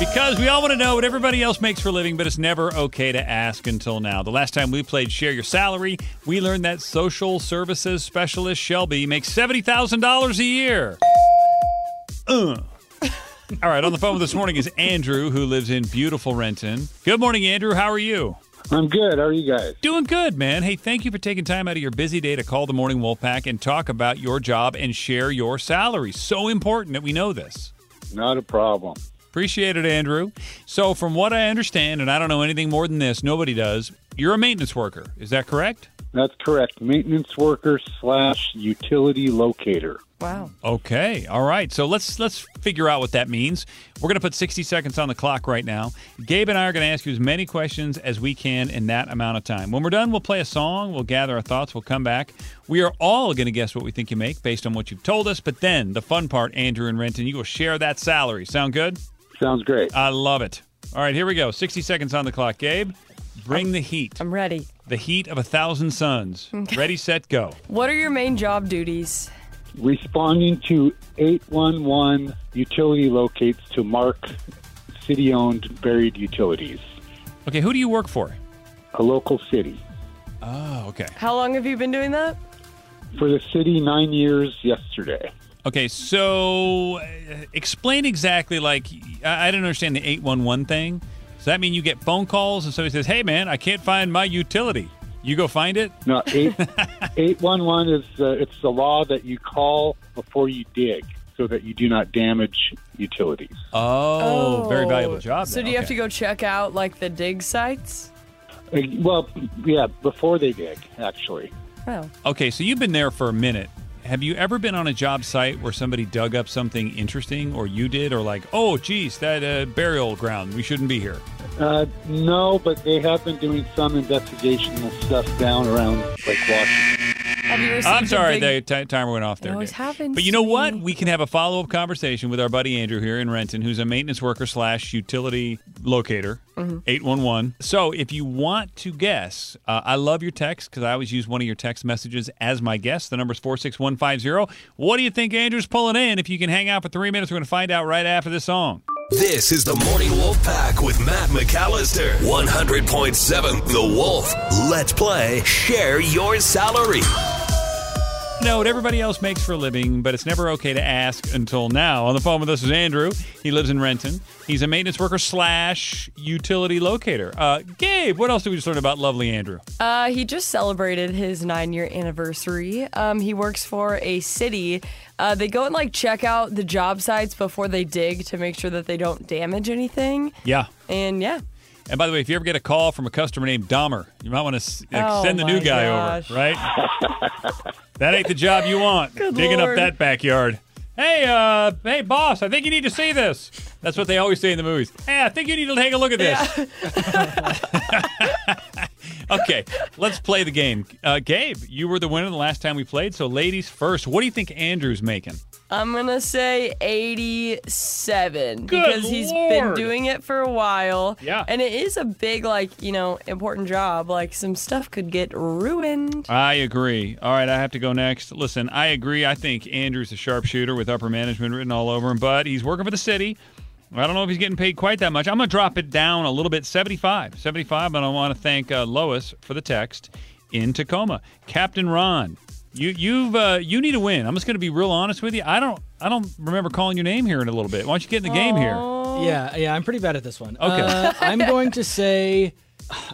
Because we all want to know what everybody else makes for a living, but it's never okay to ask until now. The last time we played Share Your Salary, we learned that social services specialist Shelby makes $70,000 a year. Uh. All right, on the phone this morning is Andrew, who lives in beautiful Renton. Good morning, Andrew. How are you? I'm good. How are you guys? Doing good, man. Hey, thank you for taking time out of your busy day to call the Morning Wolf Pack and talk about your job and share your salary. So important that we know this. Not a problem. Appreciate it, Andrew. So, from what I understand, and I don't know anything more than this, nobody does, you're a maintenance worker. Is that correct? That's correct. Maintenance worker slash utility locator. Wow. Okay. All right. So let's let's figure out what that means. We're going to put 60 seconds on the clock right now. Gabe and I are going to ask you as many questions as we can in that amount of time. When we're done, we'll play a song, we'll gather our thoughts, we'll come back. We are all going to guess what we think you make based on what you've told us, but then the fun part, Andrew and Renton, you will share that salary. Sound good? Sounds great. I love it. All right, here we go. 60 seconds on the clock. Gabe, bring the heat. I'm ready. The heat of a thousand suns. Ready, set, go. What are your main job duties? Responding to 811 utility locates to mark city owned buried utilities. Okay, who do you work for? A local city. Oh, okay. How long have you been doing that? For the city, nine years yesterday. Okay, so uh, explain exactly like I I didn't understand the 811 thing. Does that mean you get phone calls and somebody says, "Hey man, I can't find my utility." You go find it? No, 811 is uh, it's the law that you call before you dig so that you do not damage utilities. Oh, very valuable job. So then. do you have to go check out like the dig sites? Uh, well, yeah, before they dig, actually. Oh. Okay, so you've been there for a minute. Have you ever been on a job site where somebody dug up something interesting, or you did, or like, oh, geez, that uh, burial ground, we shouldn't be here? Uh, no, but they have been doing some investigational stuff down around like Washington. Have you received I'm sorry, big- the ti- timer went off It there. always Dave. happens But you know what? We can have a follow up conversation with our buddy Andrew here in Renton, who's a maintenance worker slash utility locator, Mm-hmm. 811. So if you want to guess, uh, I love your text because I always use one of your text messages as my guess. The number's 46150. What do you think Andrew's pulling in? If you can hang out for three minutes, we're going to find out right after this song. This is the Morning Wolf Pack with Matt McAllister. 100.7 The Wolf. Let's play Share Your Salary. Know what everybody else makes for a living, but it's never okay to ask until now. On the phone with us is Andrew. He lives in Renton. He's a maintenance worker slash utility locator. Uh, Gabe, what else did we just learn about lovely Andrew? Uh, he just celebrated his nine year anniversary. Um, he works for a city. Uh, they go and like check out the job sites before they dig to make sure that they don't damage anything. Yeah. And yeah, And by the way, if you ever get a call from a customer named Dahmer, you might want to like, Oh send the new guy gosh. over, right? that ain't the job you want. Good digging Lord. up that backyard. Hey, uh, hey, boss, I think you need to see this. That's what they always say in the movies. Hey, I think you need to take a look at this. okay, let's play the game. Uh, Gabe, you were the winner the last time we played, so ladies first. What do you think Andrew's making? I'm gonna say 87 Good because he's been doing it for a while. Yeah. And it is a big, like, you know, important job. Like, some stuff could get ruined. I agree. All right, I have to go next. Listen, I agree. I think Andrew's a sharpshooter with upper management written all over him, but he's working for the city. I don't know if he's getting paid quite that much. I'm going to drop it down a little bit 75. 75, but I want to thank uh, Lois for the text in Tacoma. Captain Ron, you you've uh, you need a win. I'm just going to be real honest with you. I don't I don't remember calling your name here in a little bit. Why don't you get in the game here? Yeah, yeah, I'm pretty bad at this one. Okay. Uh, I'm going to say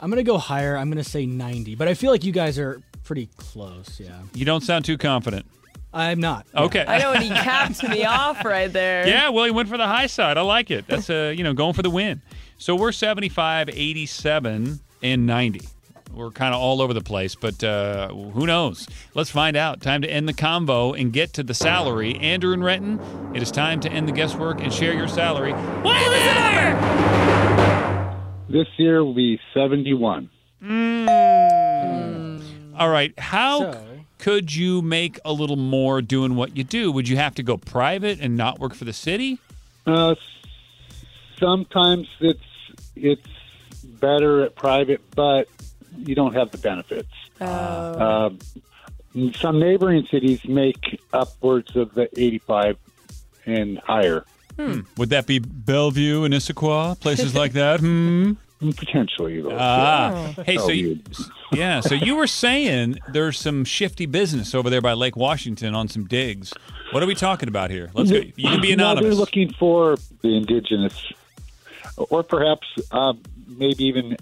I'm gonna go higher. I'm gonna say 90, but I feel like you guys are pretty close. Yeah, You don't sound too confident. I'm not. Yeah. Okay. I know, and he capped me off right there. Yeah, well, he went for the high side. I like it. That's uh, you know, going for the win. So we're 75, 87, and 90. We're kind of all over the place, but uh, who knows? Let's find out. Time to end the convo and get to the salary. Andrew and Renton, it is time to end the guesswork and share your salary. What is it? This year will be 71. All right. How So- could you make a little more doing what you do? Would you have to go private and not work for the city? Uh, sometimes it's it's better at private, but you don't have the benefits. Uh, some neighboring cities make upwards of the 85 and higher, Would that be Bellevue and Issaquah, places like that? Hmm. potentially. Though. Ah, hey, so Oh, you, yeah, so you were saying there's some shifty business over there by Lake Washington on some digs. What are we talking about here? Let's go. You can be No, anonymous. they're looking for the indigenous, or perhaps uh, maybe even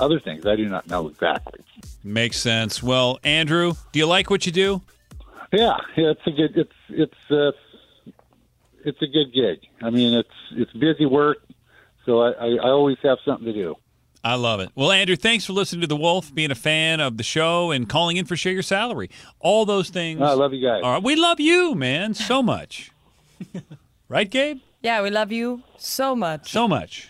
other things. I do not know exactly. Makes sense. Well, Andrew, do you like what you do? Yeah, yeah, it's a good. It's it's uh, it's a good gig. I mean, it's it's busy work, so I, I, I always have something to do. I love it. Well, Andrew, thanks for listening to The Wolf, being a fan of the show, and calling in for Share Your Salary. All those things. I love you guys. All right, we love you, man, so much. right, Gabe? Yeah, we love you so much. So much.